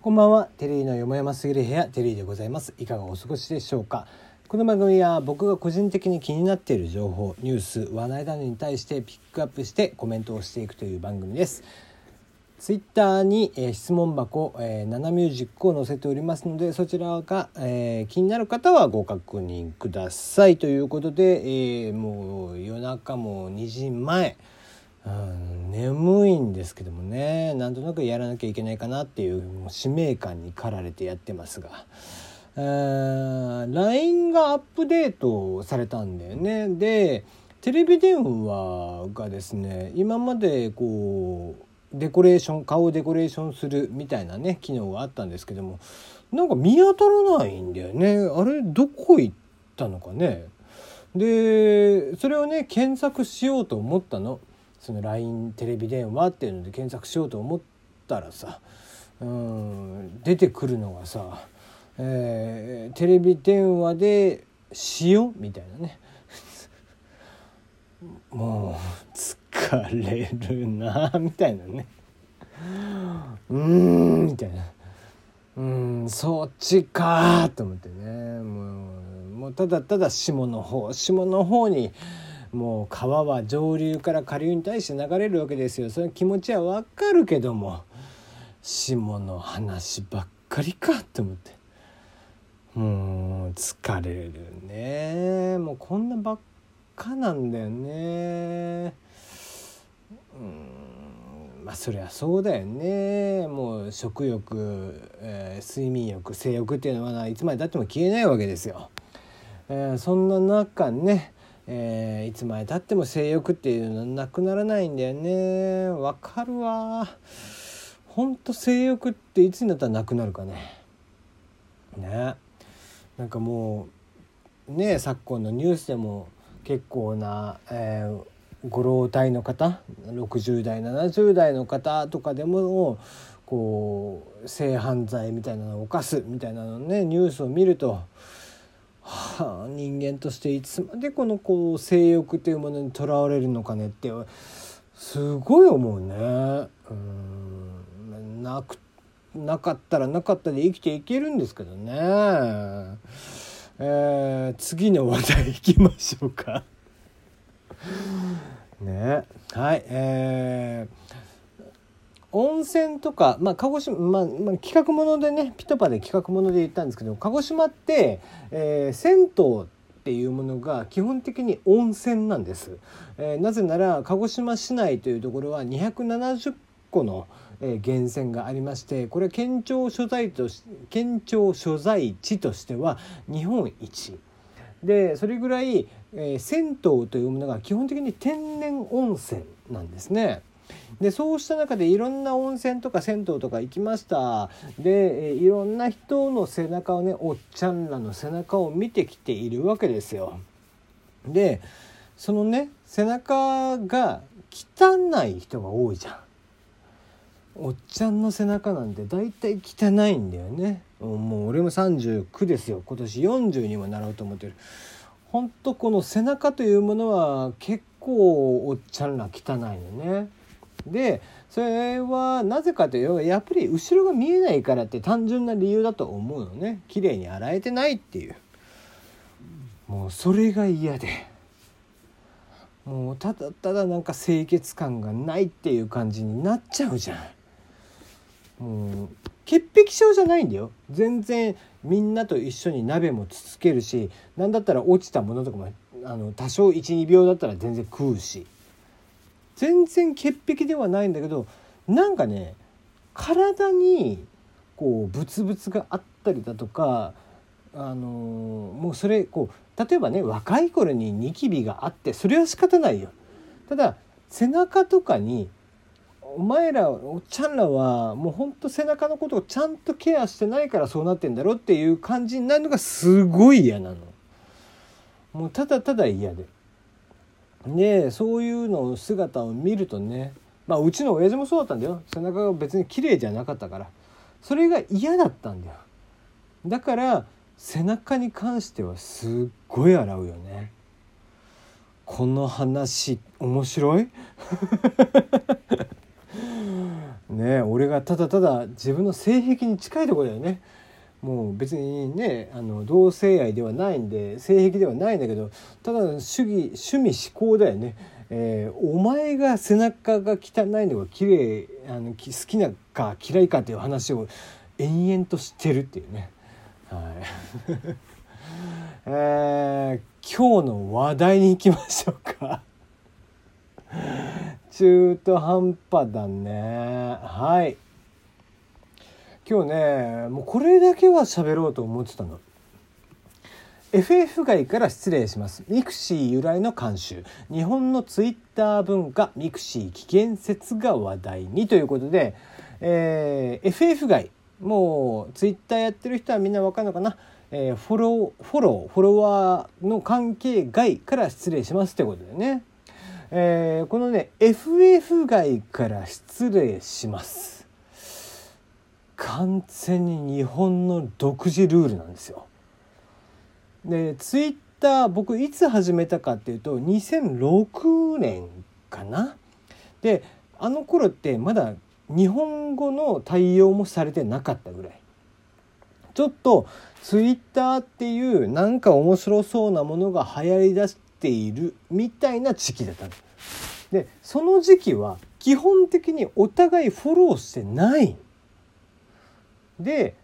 こんばんは。テリーのよもやますぎる部屋。テリーでございます。いかがお過ごしでしょうか。この番組は僕が個人的に気になっている情報ニュース話題などに対してピックアップしてコメントをしていくという番組です。ツイッターに、えー、質問箱、えー、7ミュージックを載せておりますのでそちらが、えー、気になる方はご確認ください。ということで、えー、もう夜中も2時前。うん眠いんですけどもねなんとなくやらなきゃいけないかなっていうもう使命感に駆られてやってますが。えー LINE がアップデートされたんだよね。でテレビ電話がですね今までこうデコレーション顔をデコレーションするみたいなね機能があったんですけどもなんか見当たらないんだよね。あれどこ行ったのかね。でそれをね検索しようと思ったの。その LINE テレビ電話っていうので検索しようと思ったらさうん出てくるのがさ、えー、テレビ電話で塩みたいなね。もう疲れるなみたいなね。うんみたいな。うんそっちかと思ってね。もうもうただただ下の方下の方にもう川は上流から下流に対して流れるわけですよ。その気持ちはわかるけども下の話ばっかりかって思って。もう疲れるね。もうこんなばっかなんだよね。うん。まあそりゃそうだよね。もう食欲、えー、睡眠欲性欲っていうのはいつまでたっても消えないわけですよ。えー、そんな中ねえー、いつまでたっても性欲っていうのはなくならないんだよね。わかるわ。ほんと性欲っていつになったらなくなるかね。ね。なんかもうね昨今のニュースでも結構な、えー、ご老体の方60代70代の方とかでもこう性犯罪みたいなのを犯すみたいなのねニュースを見るとはあ、人間としていつまでこのこう性欲というものにとらわれるのかねってすごい思うね。うんなくなかったらなかったで生きていけるんですけどね。えー、次の話題いきましょうか。ねはいえー温泉とか、まあ、鹿児島、まあ、まあ、企画ものでねピトパで企画もので言ったんですけど鹿児島って、えー、銭湯っていうものが基本的に温泉なんです、えー、なぜなら鹿児島市内というところは270個の、えー、源泉がありましてこれ県庁所在と県庁所在地としては日本一でそれぐらい、えー、銭湯というものが基本的に天然温泉なんですね。でそうした中でいろんな温泉とか銭湯とか行きましたでいろんな人の背中をねおっちゃんらの背中を見てきているわけですよ。でそのね背中が汚い人が多いじゃん。おっちゃんの背中なんて大体汚いんだよね。もう俺も39ですよ今年40にもなろうと思ってる。ほんとこの背中というものは結構おっちゃんら汚いのね。でそれはなぜかというとやっぱり後ろが見えないからって単純な理由だと思うのね。綺麗に洗えてないっていう。もうそれが嫌で。もうただただなんか清潔感がないっていう感じになっちゃうじゃん。もう潔癖症じゃないんだよ。全然みんなと一緒に鍋もつつけるし何だったら落ちたものとかもあの多少12秒だったら全然食うし。全然潔癖ではないんだけどなんかね体にこうブツブツがあったりだとかあのもうそれこう例えばね若い頃にニキビがあってそれは仕方ないよ。ただ背中とかにお前らおっちゃんらはもうほんと背中のことをちゃんとケアしてないからそうなってんだろっていう感じになるのがすごい嫌なの。もうただただ嫌で。でそういうの姿を見るとねまあうちの親父もそうだったんだよ。背中が別に綺麗じゃなかったから。それが嫌だったんだよ。だから背中に関してはすっごい洗うよね。この話面白い？ね俺がただただ自分の性癖に近いとこだよね。もう別にねあの同性愛ではないんで性癖ではないんだけどただ主義趣味思考だよね、えー、お前が背中が汚いのが綺麗あの好きなか嫌いかっていう話を延々としてるっていうね。はい。えー、今日の話題に行きましょうか。中途半端だね。はい。今日ねもうこれだけは喋ろうと思ってたの。FF 外から失礼します。 mixi 由来の慣習。日本のツイッター文化 mixi 危険説が話題にということで、えー、FF 外。もうツイッターやってる人はみんなわかるのかな、えー、フォローフォローフォロワーの関係外から失礼しますってことでね、えー、このね FF 外から失礼します。完全に日本の独自ルールなんですよ。でツイッター僕いつ始めたかっていうと2006年かな。であの頃ってまだ日本語の対応もされてなかったぐらい。ちょっとツイッターっていうなんか面白そうなものが流行りだしているみたいな時期だったの。でその時期は基本的にお互いフォローしてないで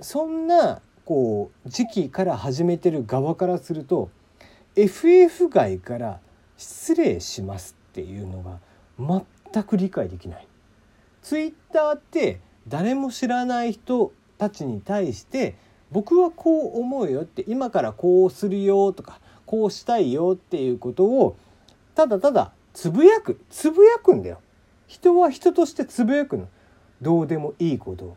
そんなこう時期から始めてる側からすると FF 外から失礼しますっていうのが全く理解できない。ツイッターって誰も知らない人たちに対して僕はこう思うよって今からこうするよとかこうしたいよっていうことをただただつぶやくつぶやくんだよ。人は人としてつぶやくの。どうでもいいことを。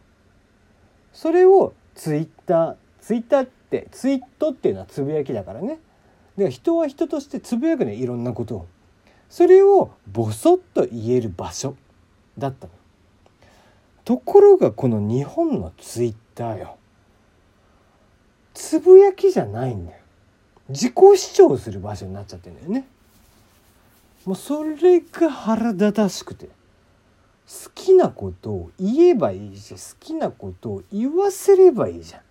それをツイッターツイッターってツイートっていうのはつぶやきだからね。で人は人としてつぶやくねいろんなことを。それをボソッと言える場所だったの。ところがこの日本のツイッターよ。つぶやきじゃないんだよ。自己主張する場所になっちゃってんだよね。もうそれが腹立たしくて。好きなことを言えばいいし好きなことを言わせればいいじゃ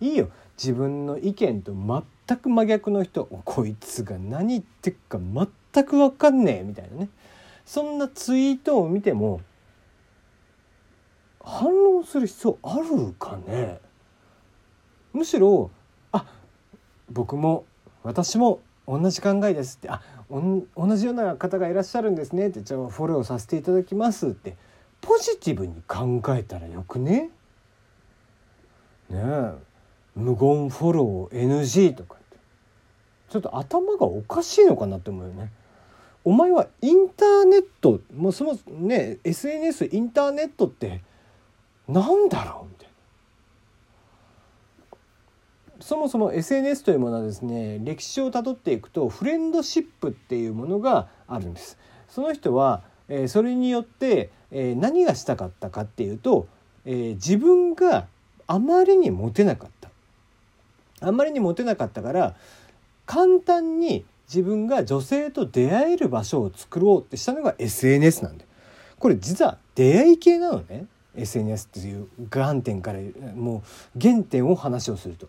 ん。いいよ。自分の意見と全く真逆の人こいつが何言ってっか全く分かんねえみたいなね。そんなツイートを見ても反論する必要あるかね？むしろあ僕も私も同じ考えですって。あ同じような方がいらっしゃるんですね。ってじゃあフォローさせていただきますってポジティブに考えたらよくね？ねえ。無言フォロー NG とかって。ちょっと頭がおかしいのかなって思うよね。お前はインターネットもうそもね SNS インターネットってなんだろう？みたいな。そもそも SNS というものはですね歴史をたどっていくとフレンドシップっていうものがあるんです。その人は、えー、それによって、えー、何がしたかったかっていうと、えー、自分があまりにモテなかったあまりにモテなかったから簡単に自分が女性と出会える場所を作ろうってしたのが SNS なんだよ。これ実は出会い系なのね SNS っていう観点からもう原点を話をすると。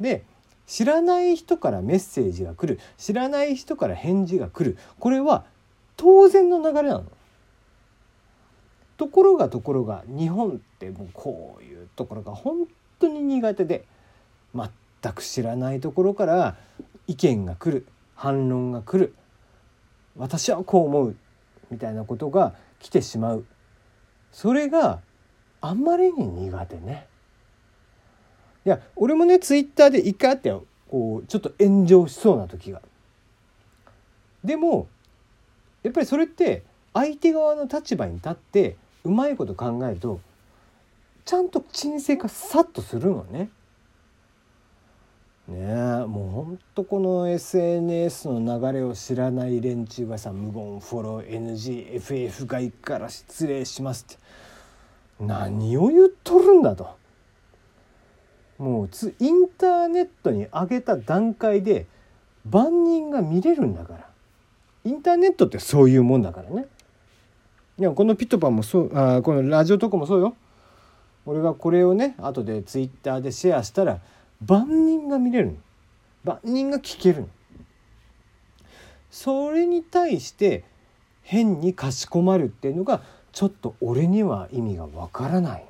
で知らない人からメッセージが来る。知らない人から返事が来る。これは当然の流れなの。ところがところが日本ってもうこういうところが本当に苦手で全く知らないところから意見が来る。反論が来る。私はこう思うみたいなことが来てしまう。それがあんまりに苦手ね。いや俺もねツイッターで一回あってこうちょっと炎上しそうな時が。でもやっぱりそれって相手側の立場に立ってうまいこと考えるとちゃんと沈静化さっとするのね。ねえもうほんとこの SNS の流れを知らない連中がさ無言フォロー NGFF 外から失礼しますって何を言っとるんだと。もうつインターネットに上げた段階で万人が見れるんだから。インターネットってそういうもんだからね。いやこのピットパンもそうあこのラジオとかもそうよ。俺がこれをね後でツイッターでシェアしたら万人が見れる万人が聞けるそれに対して変にかしこまるっていうのがちょっと俺には意味がわからない。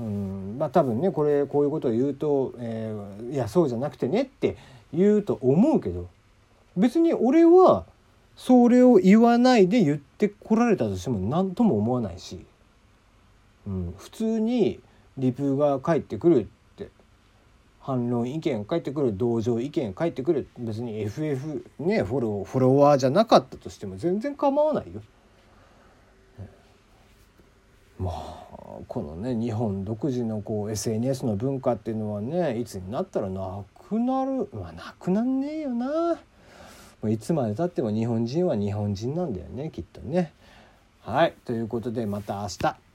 うんまあ多分ねこれこういうことを言うと、えー、いやそうじゃなくてねって言うと思うけど別に俺はそれを言わないで言ってこられたとしても何とも思わないし、うん、普通にリプが返ってくるって反論意見返ってくる同情意見返ってくる別に FF ねフォローフォロワーじゃなかったとしても全然構わないよ。まあこのね日本独自のこう SNS の文化っていうのはねいつになったらなくなるまあなくなんねえよな。いつまでたっても日本人は日本人なんだよねきっとね。はいということでまた明日。